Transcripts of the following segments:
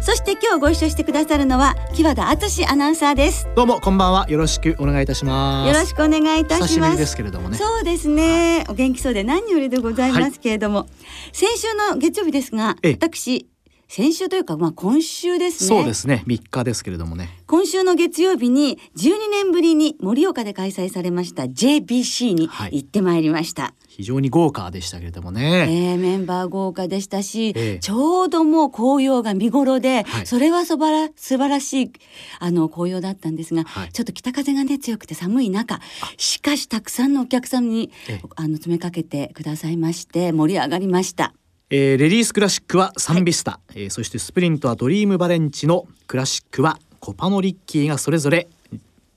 そして今日ご一緒してくださるのは木和田敦アナウンサーです。どうもこんばんは。よろしくお願いいたします。よろしくお願いいたします。ですけれどもね。そうですね。お元気そうで何よりでございますけれども、はい、先週の月曜日ですが私先週というかまあ今週ですね。そうですね。3日ですけれどもね。今週の月曜日に12年ぶりに盛岡で開催されました JBC に行ってまいりました、はい、非常に豪華でしたけれどもね、えー、メンバー豪華でしたし、えー、ちょうどもう紅葉が見頃で、はい、それはそばら素晴らしいあの紅葉だったんですが、はい、ちょっと北風がね強くて寒い中しかしたくさんのお客さんに、えー、あの詰めかけてくださいまして盛り上がりました。えー、レディースクラシックはサンビスタ、はい、えー、そしてスプリントはドリームバレンチのクラシックはコパノリッキーがそれぞれ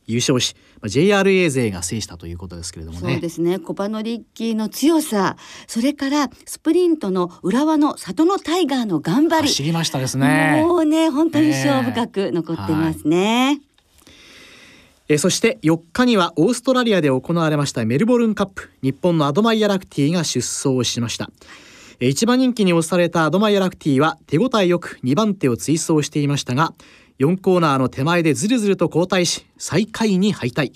優勝し JRA 勢が制したということですけれどもね。そうですね。コパノリッキーの強さ、それからスプリントの浦和のサトノタイガーの頑張り。光りましたですね。もうね、本当に印象深く残ってますね。えー、そして4日にはオーストラリアで行われましたメルボルンカップ日本のアドマイヤラクティが出走しました一番人気に押されたアドマイヤラクティは手応えよく2番手を追走していましたが4コーナーの手前でずるずると後退し最下位に敗退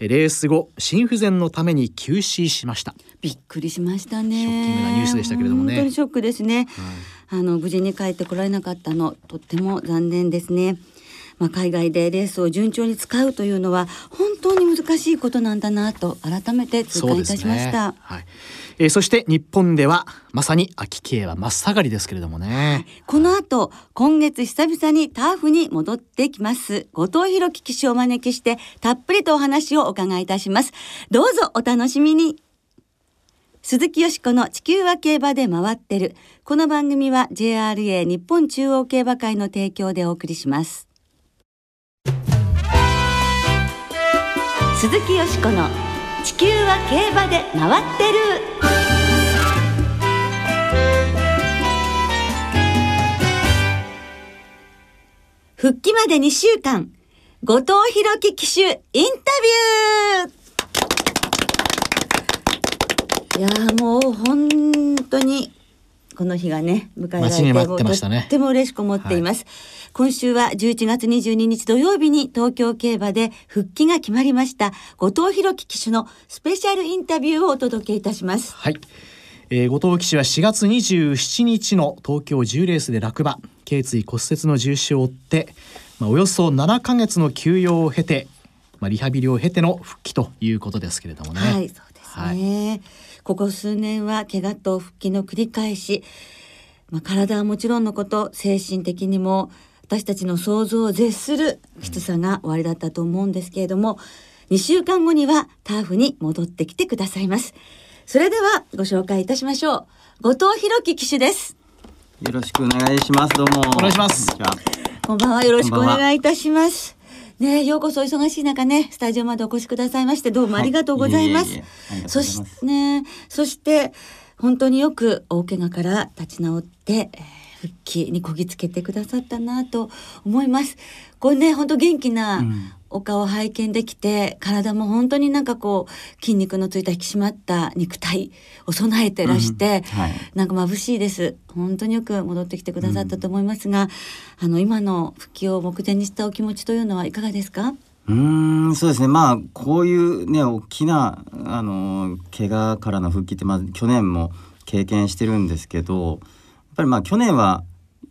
レース後心不全のために休止しました。びっくりしましたね。ショッキングなニュースでしたけれどもね。本当にショックですね、はい、あの無事に帰ってこられなかったのとっても残念ですねまあ、海外でレースを順調に使うというのは本当に難しいことなんだなと改めて痛感いたしました。はい。えー、そして日本ではまさに秋系は真っ盛りですけれどもね、この後今月久々にターフに戻ってきます。後藤弘樹騎手をお招きしてたっぷりとお話をお伺いいたします。どうぞお楽しみに。鈴木よしこの地球は競馬で回ってる。この番組は JRA 日本中央競馬会の提供でお送りします。鈴木よしこの地球は競馬で回ってる。復帰まで2週間。後藤弘樹騎手インタビュー。いやもう本当にこの日がね迎えられてて、ね、とっても嬉しく思っています、はい、今週は11月22日土曜日に東京競馬で復帰が決まりました後藤弘樹騎手のスペシャルインタビューをお届けいたします。はい、えー、後藤騎手は4月27日の東京10レースで落馬。頸椎骨折の重傷を負って、まあ、およそ7ヶ月の休養を経て、まあ、リハビリを経ての復帰ということですけれどもね。はいそうですね、はいここ数年は怪我と復帰の繰り返し、まあ、体はもちろんのこと精神的にも私たちの想像を絶するきつさが終わりだったと思うんですけれども、2週間後にはターフに戻ってきてくださいます。それではご紹介いたしましょう。後藤弘樹騎手です。よろしくお願いします。どうも。お願いします。こんばんは。よろしくお願いいたしますねようこそ忙しい中ねスタジオまでお越しくださいましてどうもありがとうございます。そしてねそして本当によく大怪我から立ち直って、えー、復帰にこぎつけてくださったなと思います。これね本当元気なお顔拝見できて、体も本当になんかこう筋肉のついた引き締まった肉体を備えてらして、うんはい、なんか眩しいです。本当によく戻ってきてくださったと思いますが、うん、あの今の復帰を目前にしたお気持ちというのはいかがですか？うんそうですね。まあこういうね大きなあの怪我からの復帰ってまあ去年も経験してるんですけどぱりまあ去年は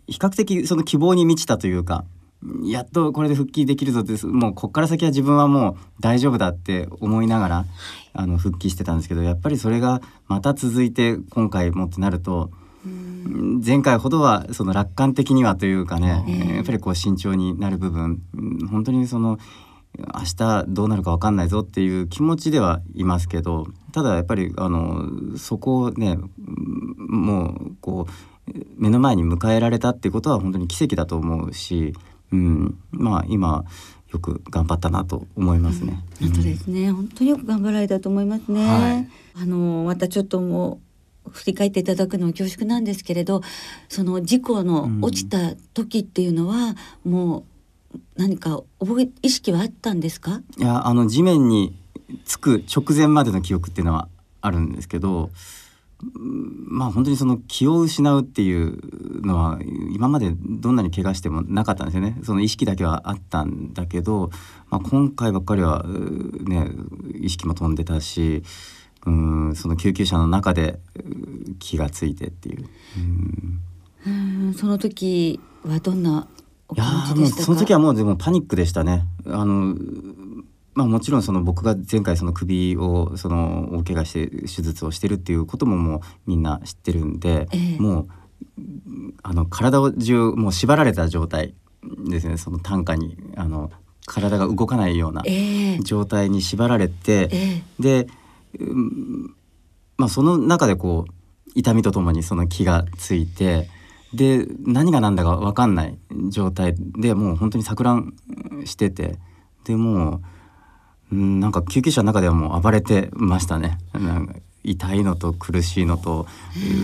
比較的その希望に満ちたというかやっとこれで復帰できるぞってもうこっから先は自分はもう大丈夫だって思いながら、あの復帰してたんですけどやっぱりそれがまた続いて今回もってなると。前回ほどはその楽観的にはというかね、やっぱりこう慎重になる部分本当にその明日どうなるか分かんないぞっていう気持ちではいますけどただやっぱりあのそこをねもうこう目の前に迎えられたっていうことは本当に奇跡だと思うし、うん、まあ今よく頑張ったなと思いますね。うん、本当ですね、本当によく頑張られたと思いますね。はい、あのまたちょっともう振り返っていただくのは恐縮なんですけれどその事故の落ちた時っていうのは、うん、もう何か覚え意識はあったんですか？いやあの地面につく直前までの記憶っていうのはあるんですけどまあ本当にその気を失うっていうのは今までどんなに怪我してもなかったんですよねその意識だけはあったんだけど、まあ、今回ばっかりはね意識も飛んでたしうんその救急車の中で気がついてっていう。うんその時はどんないやもうその時はもうでもパニックでしたね。あのまあ、もちろんその僕が前回その首をその大怪我して手術をしてるっていうことももうみんな知ってるんで、えー、もうあの体を中もう縛られた状態ですね。その担架にあの体が動かないような状態に縛られて、えー、で、まあ、その中でこう痛みとともにその気がついてで何が何だか分かんない状態でもう本当に錯乱しててでもう。うんなんか救急車の中ではもう暴れてましたね。なんか痛いのと苦しいのと、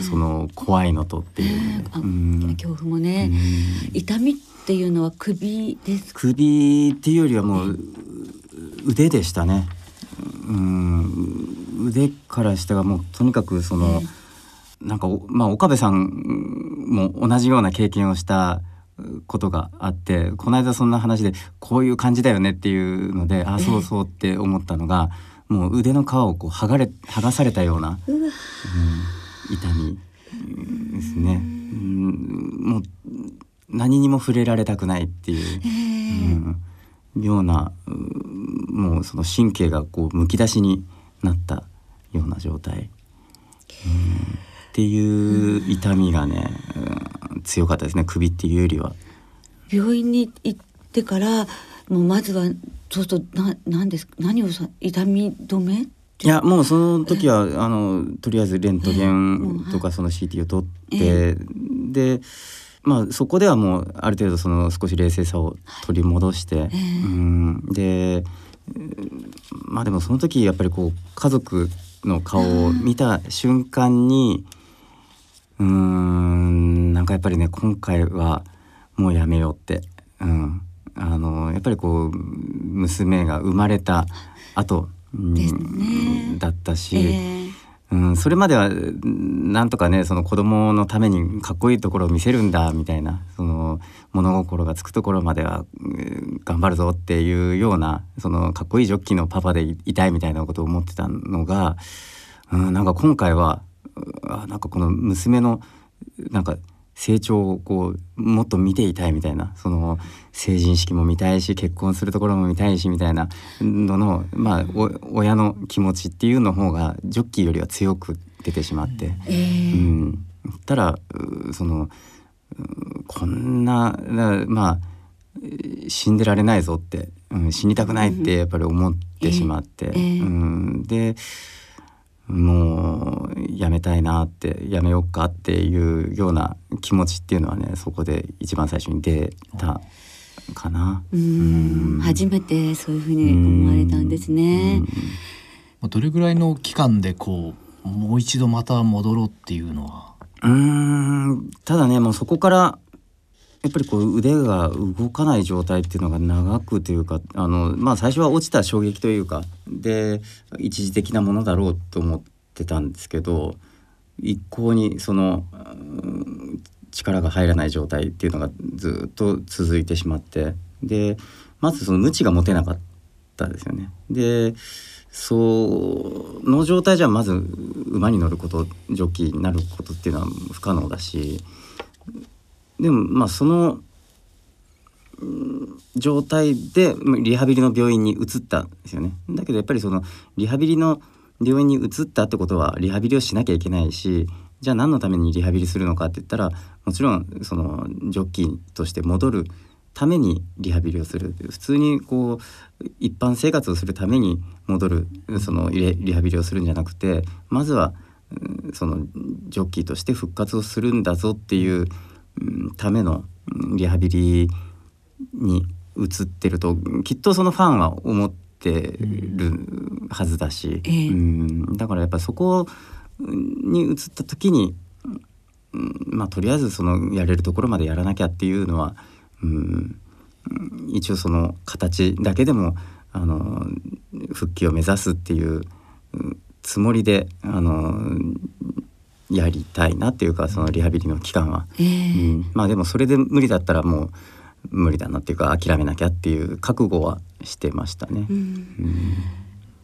その怖いのとっていう、うん、恐怖もね、痛みっていうのは首です首っていうよりはもう腕でしたね。うん、腕から下がもうとにかくその、なんかまあ岡部さんも同じような経験をしたことがあってこの間そんな話でこういう感じだよねっていうのであそうそうって思ったのが、もう腕の皮をこう剥がれ剥がされたような、うん、痛みですね、うん、もう何にも触れられたくないっていう、うん、ようなもうその神経がこうむき出しになったような状態、うん、っていう痛みがね、うん強かったですね首っていうよりは。病院に行ってからもうまずはそうするとな何です何をさ痛み止めいやもうその時はあのとりあえずレントゲンとかその CT を取って、でまあそこではもうある程度その少し冷静さを取り戻して、うんでまあでもその時やっぱりこう家族の顔を見た瞬間に、うんなんかやっぱりね今回はもうやめようって、うん、あのやっぱりこう娘が生まれた後、うん、だったし、えー、うん、それまではなんとかねその子供のためにかっこいいところを見せるんだみたいなその物心がつくところまでは、うん、頑張るぞっていうようなそのかっこいいジョッキーのパパでいたいみたいなことを思ってたのが、うん、なんか今回はあなんかこの娘のなんか成長をこうもっと見ていたいみたいなその成人式も見たいし結婚するところも見たいしみたいなののまあ親の気持ちっていうの方がジョッキーよりは強く出てしまって、えー、うん、たらそのこんなまあ死んでられないぞって、うん、死にたくないってやっぱり思ってしまって、えー。えー、うん、でもうやめたいなってやめようかっていうような気持ちっていうのはねそこで一番最初に出たかな。うん初めてそういうふうに思われたんですね。どれぐらいの期間でこうもう一度また戻ろうっていうのはうんただねもうそこからやっぱりこう腕が動かない状態っていうのが長くというかあの、まあ、最初は落ちた衝撃というかで一時的なものだろうと思ってたんですけど一向にその力が入らない状態っていうのがずっと続いてしまってでまずその無知が持てなかったですよね。でその状態じゃまず馬に乗ることジョッキーになることっていうのは不可能だしでもまあその状態でリハビリの病院に移ったんですよね。だけどやっぱりそのリハビリの病院に移ったってことはリハビリをしなきゃいけないしじゃあ何のためにリハビリするのかって言ったらもちろんそのジョッキーとして戻るためにリハビリをする普通にこう一般生活をするために戻るそのリハビリをするんじゃなくてまずはそのジョッキーとして復活をするんだぞっていうためのリハビリに映ってるときっとそのファンは思ってるはずだし、ええ。うんだからやっぱそこに移った時に、うんまあとりあえずそのやれるところまでやらなきゃっていうのは、うん、一応その形だけでもあの復帰を目指すっていううんつもりであのやりたいなっていうかそのリハビリの期間は。ええ。うん、まあでもそれで無理だったらもう無理だなっていうか諦めなきゃっていう覚悟はしてましたね。うん。うん。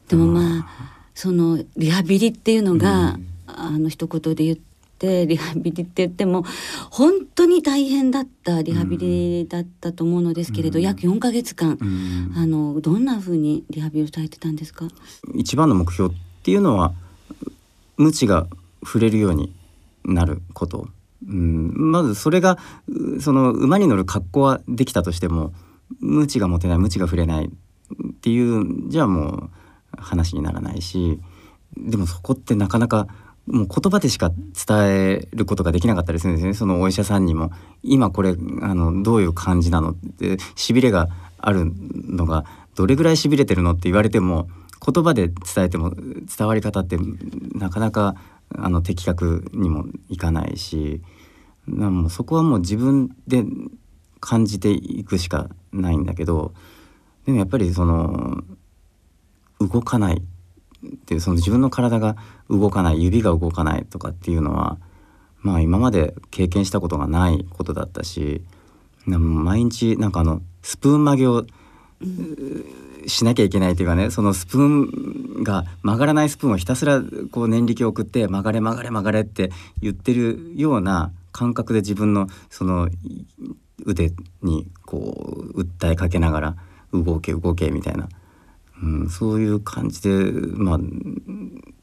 でもまあそのリハビリっていうのが、うん。あの一言で言ってリハビリって言っても本当に大変だったリハビリだったと思うのですけれど、うん。約4ヶ月間、うん。あのどんな風にリハビリをされてたんですか？一番の目標っていうのは無知が触れるようになること、うん、まずそれがその馬に乗る格好はできたとしても無知が持てない無知が触れないっていうじゃあもう話にならないしでもそこってなかなかもう言葉でしか伝えることができなかったりするんですよね。そのお医者さんにも今これあのどういう感じなのってしびれがあるのがどれぐらいしびれてるのって言われても言葉で伝えても伝わり方ってなかなかあの的確にもいかないしもうそこはもう自分で感じていくしかないんだけどでもやっぱりその動かないっていうその自分の体が動かない指が動かないとかっていうのはまあ今まで経験したことがないことだったし毎日なんかあのスプーン曲げをしなきゃいけないというかねそのスプーンが曲がらないスプーンをひたすらこう念力を送って曲がれ曲がれ曲がれって言ってるような感覚で自分のその腕にこう訴えかけながら動け動けみたいな、うん、そういう感じでまあ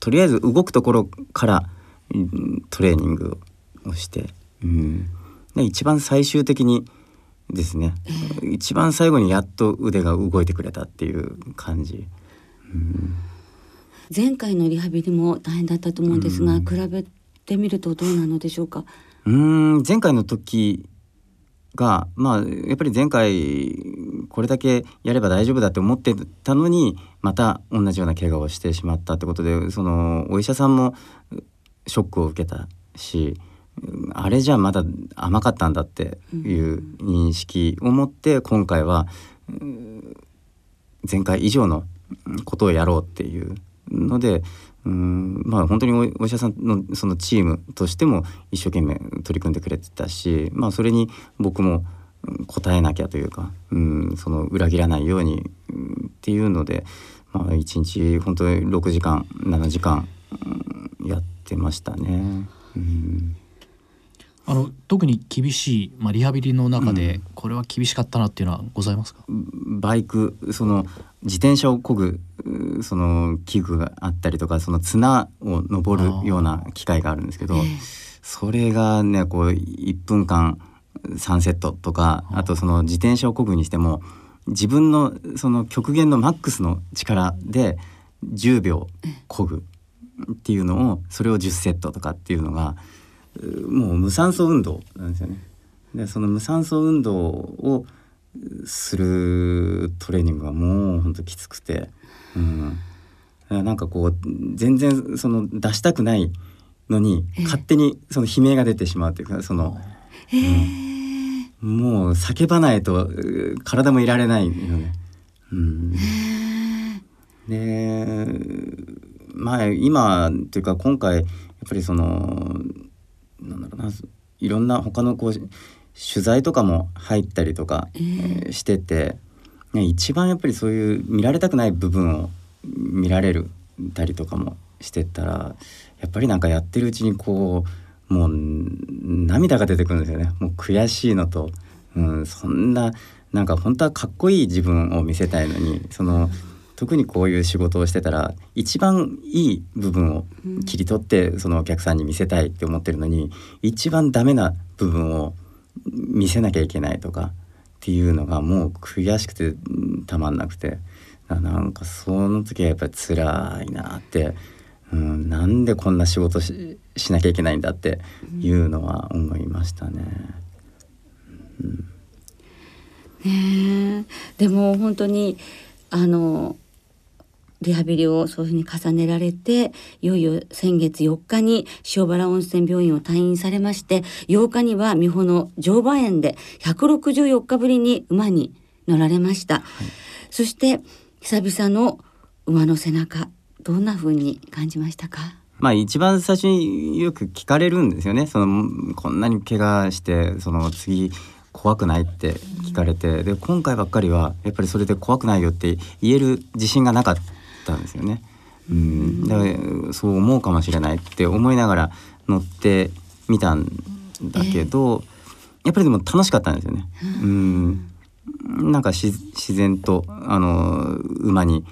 とりあえず動くところからトレーニングをして、うん、で一番最終的にですね、一番最後にやっと腕が動いてくれたっていう感じ。うん前回のリハビリも大変だったと思うんですが、うん比べてみるとどうなのでしょうか？うーん前回の時がまあやっぱり前回これだけやれば大丈夫だって思ってたのにまた同じような怪我をしてしまったってことでそのお医者さんもショックを受けたしうんあれじゃまだ甘かったんだっていう認識を持って今回は前回以上のことをやろうっていうのでうんまあ本当にお医者さんのそのチームとしても一生懸命取り組んでくれてたしまあそれに僕も応えなきゃというか、うん、その裏切らないように、っていうので、まあ、1日本当に6時間7時間、やってましたね。うんあの特に厳しい、まあ、リハビリの中でうん。これは厳しかったなっていうのはございますか、バイクその自転車を漕ぐうその器具があったりとかその綱を登るような機械があるんですけどええ。それがねこう1分間3セットとかあとその自転車を漕ぐにしても自分のその極限のマックスの力で10秒漕ぐっていうのをそれを10セットとかっていうのがうもう無酸素運動なんですよね。でその無酸素運動をするトレーニングはもうほんときつくて、うん、なんかこう全然その出したくないのにええ。勝手にその悲鳴が出てしまうというかそのへえ。もう叫ばないとう体もいられないよね。うん、でまあ今というか今回やっぱりそのなんだろうないろんな他のこう取材とかも入ったりとか、えしてて、ね、一番やっぱりそういう見られたくない部分を見られるたりとかもしてったらやっぱりなんかやってるうちにこうもう涙が出てくるんですよね。もう悔しいのと、うん、そんななんか本当はかっこいい自分を見せたいのにその特にこういう仕事をしてたら一番いい部分を切り取ってそのお客さんに見せたいって思ってるのに一番ダメな部分を見せなきゃいけないとかっていうのがもう悔しくてうんたまんなくてななんかその時はやっぱり辛いなって、うん、なんでこんな仕事ししなきゃいけないんだっていうのは思いましたね。ねでも本当にあのリハビリをそういうふうに重ねられていよいよ先月4日に塩原温泉病院を退院されまして8日には美穂の乗馬園で164日ぶりに馬に乗られました、はい、そして久々の馬の背中どんな風に感じましたか？まあ一番最初によく聞かれるんですよね。そのこんなに怪我してその次怖くないって聞かれて。で今回ばっかりはやっぱりそれで怖くないよって言える自信がなかったんですよね。うん。だからそう思うかもしれないって思いながら乗ってみたんだけど、やっぱりでも楽しかったんですよね。うん。なんか自然とあの馬に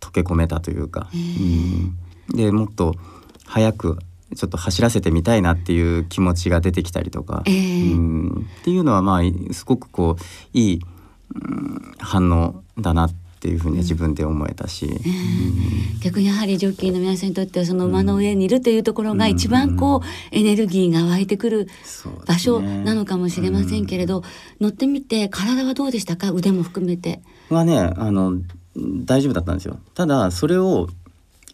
溶け込めたというか、うん、でもっと早くちょっと走らせてみたいなっていう気持ちが出てきたりとか、えー、うん。っていうのはまあすごくこういい、うん、反応だなっていうふうに自分で思えたし、えー、逆にやはりジョッキーの皆さんにとってはその馬の上にいるというところが一番こうエネルギーが湧いてくる場所なのかもしれませんけれど、ね、乗ってみて体はどうでしたか？腕も含めて。はねあの大丈夫だったんですよ。ただそれを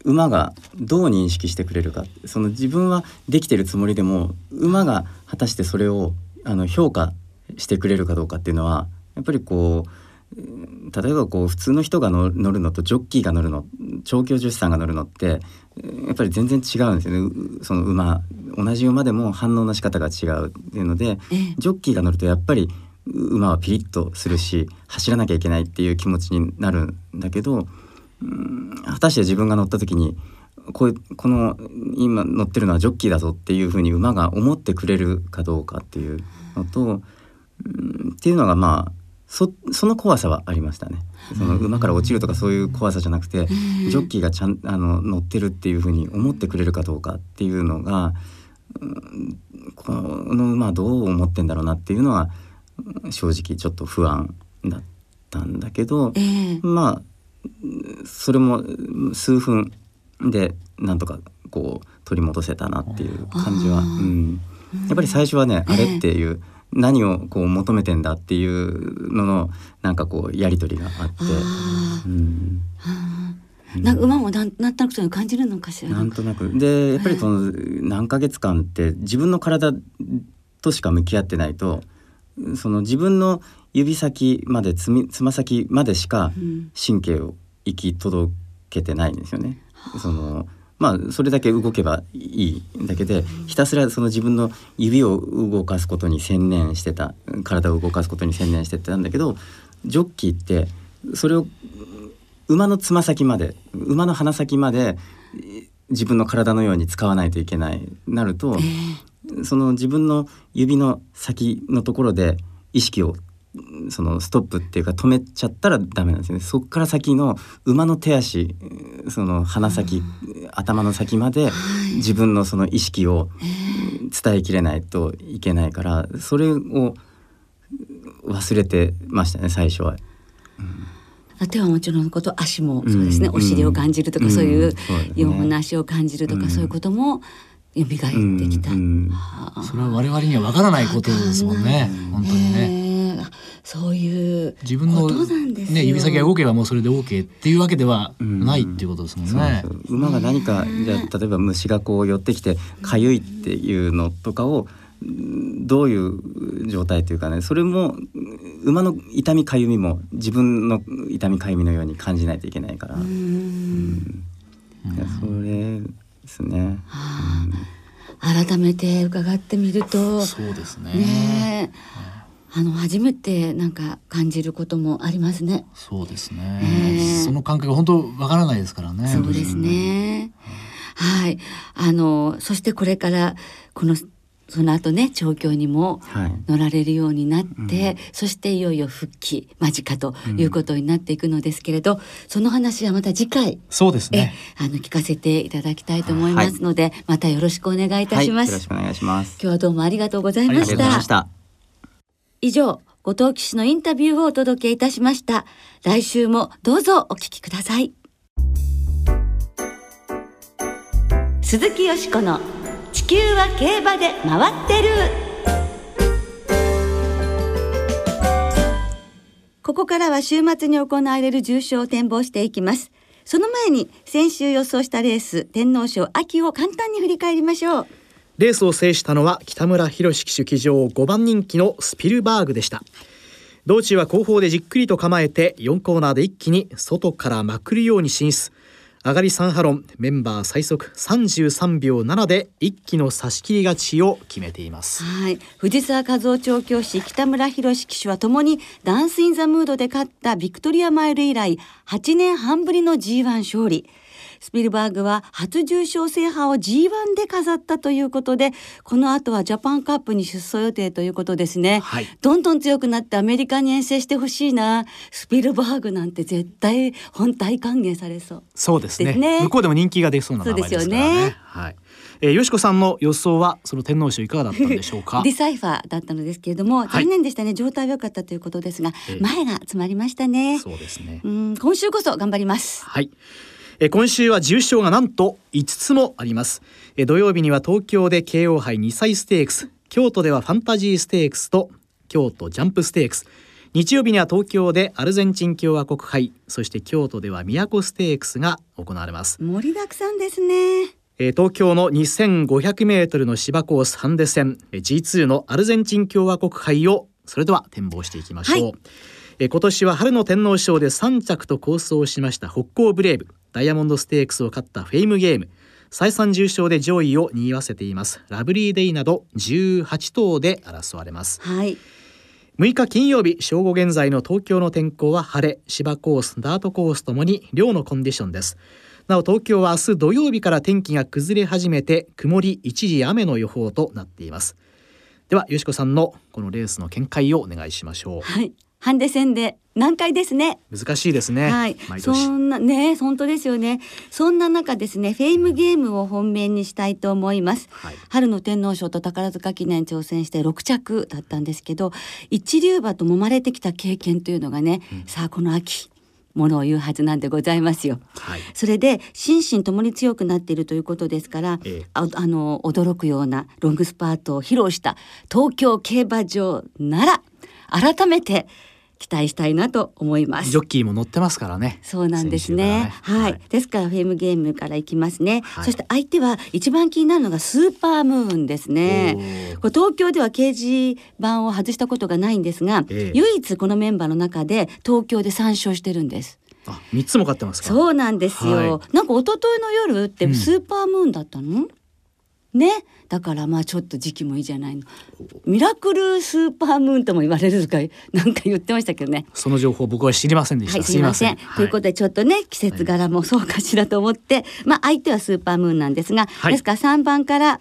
馬がどう認識してくれるか。その自分はできてるつもりでも馬が果たしてそれをあの評価してくれるかどうかっていうのはやっぱりこう例えばこう普通の人が乗るのとジョッキーが乗るの調教助手さんが乗るのってやっぱり全然違うんですよね。その馬同じ馬でも反応の仕方が違うっていうので、ジョッキーが乗るとやっぱり馬はピリッとするし走らなきゃいけないっていう気持ちになるんだけど果たして自分が乗った時にこうこの今乗ってるのはジョッキーだぞっていうふうに馬が思ってくれるかどうかっていうのと、っていうのがまあそその怖さはありましたね。その馬から落ちるとかそういう怖さじゃなくて、ジョッキーがちゃんあの乗ってるっていうふうに思ってくれるかどうかっていうのが、この馬はどう思ってんだろうなっていうのは正直ちょっと不安だったんだけど、えー、まあそれも数分でなんとかこう取り戻せたなっていう感じは、うん、やっぱり最初はね、あれっていう、何をこう求めてんだっていうののなんかこうやり取りがあって。うんな馬もなんなんとなくそういう感じるのかしら。なんとなくでやっぱりこの何ヶ月間って自分の体としか向き合ってないとその自分の指先までつみつま先までしか神経を行き届けてないんですよね。うん、そのまあそれだけ動けばいいだけでひたすらその自分の指を動かすことに専念してた体を動かすことに専念してたんだけどジョッキーってそれを馬のつま先まで馬の鼻先まで自分の体のように使わないといけない。なると、その自分の指の先のところで意識をそのストップっていうか止めちゃったらダメなんですよね。そこから先の馬の手足その鼻先、頭の先まで自分のその意識を伝えきれないといけないからそれを忘れてましたね最初は。うん、手はもちろんのこと足もそうですね、うん、お尻を感じるとか、うん、そういう4本の足を感じるとか、そういうことも蘇ってきた、うんうん、それは我々にはわからないことですもんね。本当にね。そういう自分の、ね、指先が動けばもうそれで OK っていうわけではないっていうことですもんね。うん、馬が何かじゃ例えば虫がこう寄ってきてかゆいっていうのとかをどういう状態というかねそれも馬の痛みかゆみも自分の痛みかゆみのように感じないといけないから。うん、それですね。改めて伺ってみるとそうですね。ねあの初めてなんか感じることもありますね。そうですね。えー、その感覚本当わからないですからね。そうですね。はい。あのそしてこれからこのその後ね調教にも乗られるようになって、はいうん、そしていよいよ復帰間近ということになっていくのですけれど、うん、その話はまた次回そうですね。あの聞かせていただきたいと思いますので、はい、またよろしくお願いいたします、はい、よろしくお願いします。今日はどうもありがとうございました以上後藤騎手のインタビューをお届けいたしました。来週もどうぞお聞きください。鈴木よしこの地球は競馬で回ってる。ここからは週末に行われる重賞を展望していきます。その前に先週予想したレース天皇賞秋を簡単に振り返りましょう。レースを制したのは北村博騎手騎乗5番人気のスピルバーグでした。道中は後方でじっくりと構えて4コーナーで一気に外からまくるように進出。上がり3ハロンメンバー最速33秒7で一気の差し切り勝ちを決めています。はい。藤沢和夫調教師北村博騎手はともにダンスインザムードで勝ったビクトリアマイル以来8年半ぶりの G1 勝利。スピルバーグは初重賞制覇を G1 で飾ったということでこの後はジャパンカップに出走予定ということですね、はい、どんどん強くなってアメリカに遠征してほしいな。スピルバーグなんて絶対本体歓迎されそう。そうですね、ね、向こうでも人気が出そうな名前ですからね、ね、はい。えー、よしこさんの予想はその天皇賞いかがだったんでしょうか？ディサイファーだったのですけれども、残念でしたね。状態良かったということですが、えー、前が詰まりましたね。そうですね。うん今週こそ頑張ります。はいえ今週は重賞がなんと5つもあります。え土曜日には東京で慶応杯2歳ステークス京都ではファンタジーステークスと京都ジャンプステークス。日曜日には東京でアルゼンチン共和国杯そして京都では都ステークスが行われます。盛りだくさんですね。東京の2500メートルの芝コースハンデ戦 G2 のアルゼンチン共和国杯をそれでは展望していきましょう、はい、今年は春の天皇賞で3着と構想しました北港ブレイブダイヤモンドステークスを勝ったフェイムゲーム。再三重賞で上位を賑わせています。ラブリーデイなど18頭で争われます、はい、6日金曜日正午現在の東京の天候は晴れ。芝コースダートコースともに良のコンディションです。なお東京は明日土曜日から天気が崩れ始めて曇り一時雨の予報となっています。ではよしこさんのこのレースの見解をお願いしましょう。はいハンデ戦で難解ですね。難しいですね。はい。そんなね、本当ですよね。そんな中ですね、フェイムゲームを本命にしたいと思います。はい、春の天皇賞と宝塚記念挑戦して6着だったんですけど、一流馬と揉まれてきた経験というのがね、うん、さあこの秋。ものを言うはずなんでございますよ。はい、それで心身ともに強くなっているということですから、ええ、ああの驚くようなロングスパートを披露した東京競馬場なら改めて期待したいなと思います。ジョッキーも乗ってますからね。そうなんですね、ね、はい、はい、ですからフェームゲームからいきますね、はい、そして相手は一番気になるのがスーパームーンですね。これ東京では掲示板を外したことがないんですが、えー、唯一このメンバーの中で東京で参勝してるんです。あ、三つも買ってますそうなんですよ、はい、なんか一昨日の夜ってスーパームーンだったの、うんね。だからまあちょっと時期もいいじゃないの。ミラクルスーパームーンとも言われるとかなんか言ってましたけどね。その情報僕は知りませんでした、はい、すみません。ということでちょっとね季節柄もそうかしらと思って、はい、まあ相手はスーパームーンなんですが、はい、ですから3番から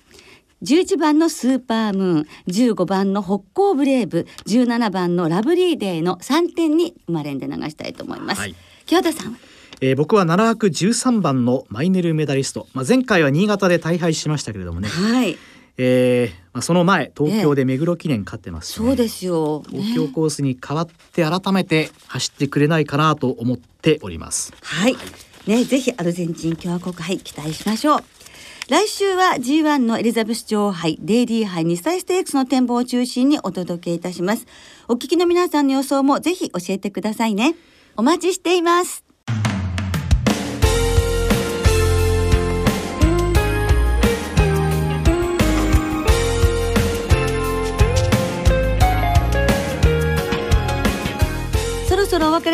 11番のスーパームーン15番の北港ブレイブ17番のラブリーデーの3点に生まれんで流したいと思います、はい、清田さんえー、僕は7枠13番のマイネルメダリスト、まあ、前回は新潟で大敗しましたけれどもね、はい。えーまあ、その前東京で目黒記念勝ってますし、ね、そうですよ、ね、東京コースに代わって改めて走ってくれないかなと思っております。はい、ね、ぜひアルゼンチン共和国杯期待しましょう。来週は G1 のエリザベス女王杯デイリー杯2歳ステークスの展望を中心にお届けいたします。お聞きの皆さんの予想もぜひ教えてくださいね。お待ちしています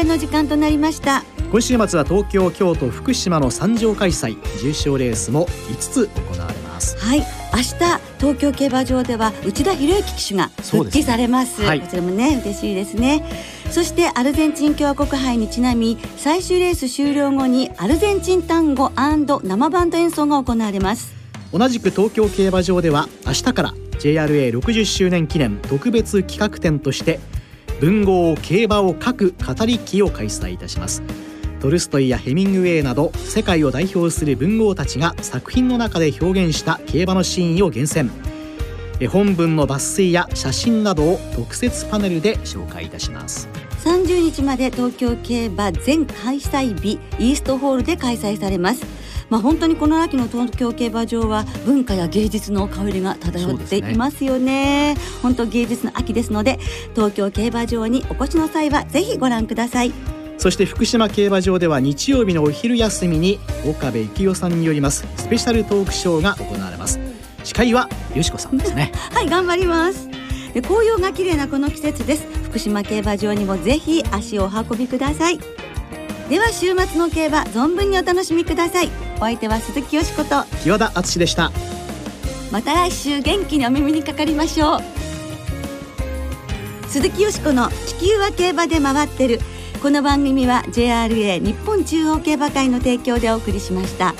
れの時間となりました。今週末は東京京都福島の三条開催。重賞レースも5つ行われます。はい。明日東京競馬場では内田博之騎手が復帰されます、ねはい、こちらもね嬉しいですね。そしてアルゼンチン共和国杯にちなみ最終レース終了後にアルゼンチン単語生バンド演奏が行われます。同じく東京競馬場では明日から JRA60 周年記念特別企画展として文豪競馬を書く語り機を開催いたします。トルストイやヘミングウェイなど世界を代表する文豪たちが作品の中で表現した競馬のシーンを厳選。絵本文の抜粋や写真などを特設パネルで紹介いたします。30日まで東京競馬全開催日イーストホールで開催されます。まあ本当にこの秋の東京競馬場は文化や芸術の香りが漂っていますよね、ね、本当芸術の秋ですので東京競馬場にお越しの際はぜひご覧ください。そして福島競馬場では日曜日のお昼休みに岡部幸代さんによりますスペシャルトークショーが行われます。司会はよしこさんですね。はい頑張ります。で紅葉が綺麗なこの季節です。福島競馬場にもぜひ足をお運びください。では週末の競馬存分にお楽しみくださいお相手は鈴木よしこと。岩田敦でした。また来週元気にお耳にかかりましょう。鈴木よしこの地球は競馬で回ってる。この番組は JRA 日本中央競馬会の提供でお送りしました。